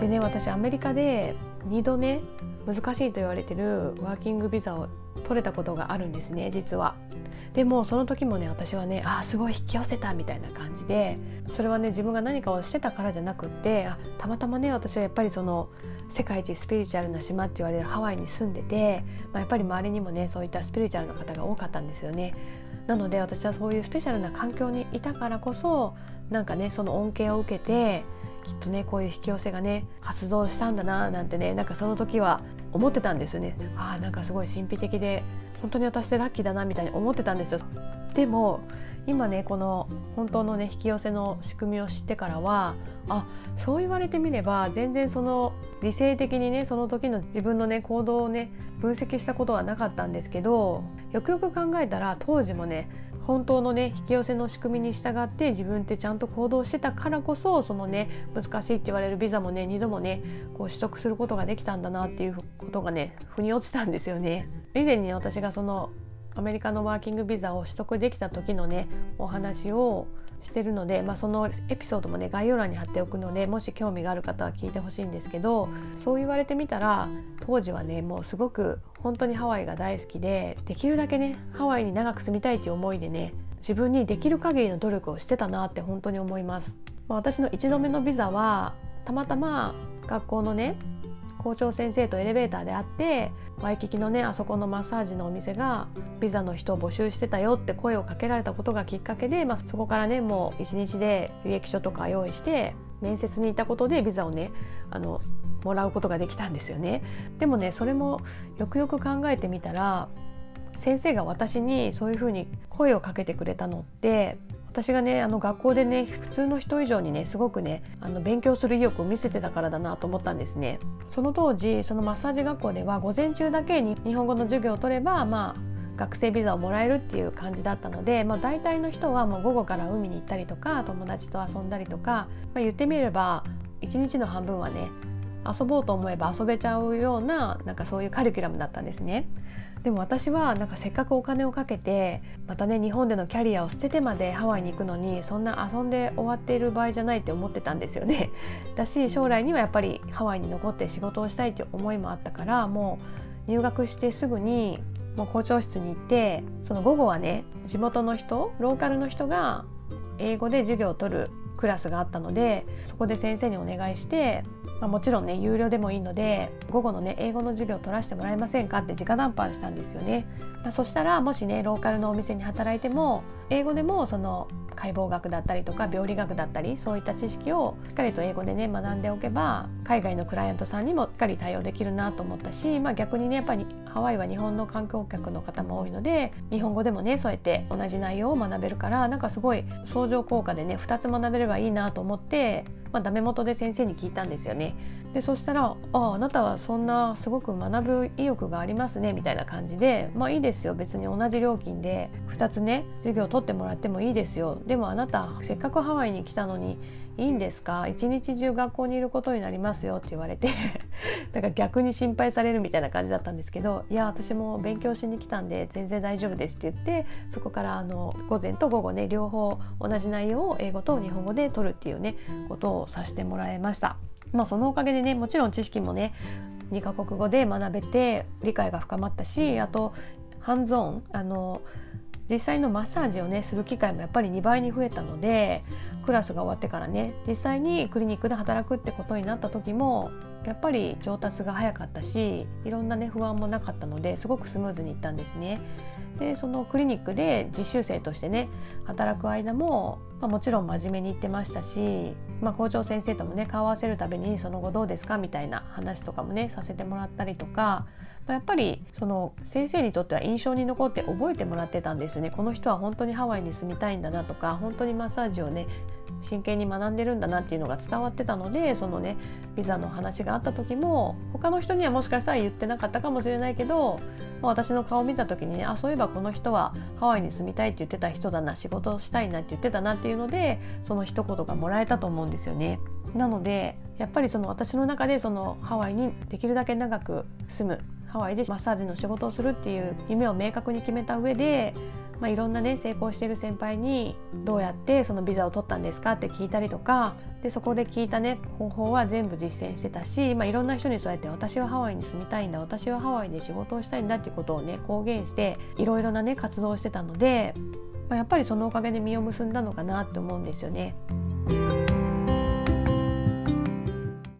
でね私アメリカで2度ね難しいと言われてるワーキングビザを取れたことがあるんですね実は。でもその時もね私はねあすごい引き寄せたみたいな感じでそれはね自分が何かをしてたからじゃなくってあたまたまね私はやっぱりその世界一スピリチュアルな島って言われるハワイに住んでて、まあ、やっぱり周りにもねそういったスピリチュアルな方が多かったんですよね。なので私はそういうスペシャルな環境にいたからこそなんかねその恩恵を受けてきっとねこういう引き寄せがね発動したんだななんてねなんかその時は思ってたんですよね。あーなんかすごい神秘的で本当に私でラッキーだなみたいに思ってたんですよ。でも今ねこの本当のね引き寄せの仕組みを知ってからはあそう言われてみれば全然その理性的にねその時の自分のね行動をね分析したことはなかったんですけどよくよく考えたら当時もね本当のね引き寄せの仕組みに従って自分ってちゃんと行動してたからこそそのね難しいって言われるビザもね2度もねこう取得することができたんだなっていうことがね腑に落ちたんですよね。以前に私がそのアメリカのワーキングビザを取得できた時のねお話をしてるので、まあ、そのエピソードもね概要欄に貼っておくのでもし興味がある方は聞いてほしいんですけどそう言われてみたら当時はねもうすごく本当にハワイが大好きでできるだけねハワイに長く住みたいという思いでね自分にできる限りの努力をしてたなって本当に思います。まあ、私の1度目のビザはたまたま学校のね校長先生とエレベーターで会ってワイキキのねあそこのマッサージのお店がビザの人を募集してたよって声をかけられたことがきっかけで、まあ、そこからねもう一日で履歴書とか用意して面接に行ったことでビザをねあのもらうことができたんですよね。でもねそれもよくよく考えてみたら先生が私にそういうふうに声をかけてくれたのって私がねあの学校でね普通の人以上にねすごくねあの勉強する意欲を見せてたからだなと思ったんですね。その当時そのマッサージ学校では午前中だけに日本語の授業を取ればまあ学生ビザをもらえるっていう感じだったので、まあ、大体の人はもう午後から海に行ったりとか友達と遊んだりとか、まあ、言ってみれば一日の半分はね遊ぼうと思えば遊べちゃうようななんかそういうカリキュラムだったんですね。でも私はなんかせっかくお金をかけてまたね日本でのキャリアを捨ててまでハワイに行くのにそんな遊んで終わっている場合じゃないって思ってたんですよね。だし将来にはやっぱりハワイに残って仕事をしたいという思いもあったからもう入学してすぐにもう校長室に行ってその午後はね地元の人ローカルの人が英語で授業を取るクラスがあったのでそこで先生にお願いしてまあ、もちろんね有料でもいいので午後のね英語の授業を取らせてもらえませんかって直談判したんですよね。そしたらもしねローカルのお店に働いても英語でもその解剖学だったりとか病理学だったりそういった知識をしっかりと英語でね学んでおけば海外のクライアントさんにもしっかり対応できるなと思ったし、まあ、逆にねやっぱりハワイは日本の観光客の方も多いので日本語でもねそうやって同じ内容を学べるからなんかすごい相乗効果でね2つ学べればいいなと思ってまあ、ダメ元で先生に聞いたんですよね。でそしたら「ああなたはそんなすごく学ぶ意欲がありますね」みたいな感じで「まあいいですよ別に同じ料金で2つね授業を取ってもらってもいいですよでもあなたせっかくハワイに来たのにいいんですか？一日中学校にいることになりますよ」って言われて だから逆に心配されるみたいな感じだったんですけど「いや私も勉強しに来たんで全然大丈夫です」って言ってそこからあの午前と午後ね両方同じ内容を英語と日本語で取るっていうねことをさせてもらいました。まあ、そのおかげでねもちろん知識もね2カ国語で学べて理解が深まったしあとハンズオンあの実際のマッサージをねする機会もやっぱり2倍に増えたのでクラスが終わってからね実際にクリニックで働くってことになった時もやっぱり上達が早かったしいろんなね不安もなかったのですごくスムーズにいったんですね。でそのクリニックで実習生としてね働く間も、まあ、もちろん真面目に言ってましたし、まあ、校長先生ともね顔合わせるたびにその後どうですか？みたいな話とかもねさせてもらったりとか、まあ、やっぱりその先生にとっては印象に残って覚えてもらってたんですね。この人は本当にハワイに住みたいんだなとか本当にマッサージをね真剣に学んでるんだなっていうのが伝わってたのでそのねビザの話があった時も他の人にはもしかしたら言ってなかったかもしれないけど、まあ、私の顔を見た時にねあそういえばこの人はハワイに住みたいって言ってた人だな仕事をしたいなって言ってたなっていうのでその一言がもらえたと思うんですよね。なのでやっぱりその私の中でそのハワイにできるだけ長く住むハワイでマッサージの仕事をするっていう夢を明確に決めた上でまあ、いろんなね成功している先輩にどうやってそのビザを取ったんですかって聞いたりとかでそこで聞いたね方法は全部実践してたし、まあ、いろんな人にそうやって私はハワイに住みたいんだ私はハワイで仕事をしたいんだっていうことをね公言していろいろなね活動をしてたので、まあ、やっぱりそのおかげで実を結んだのかなって思うんですよね。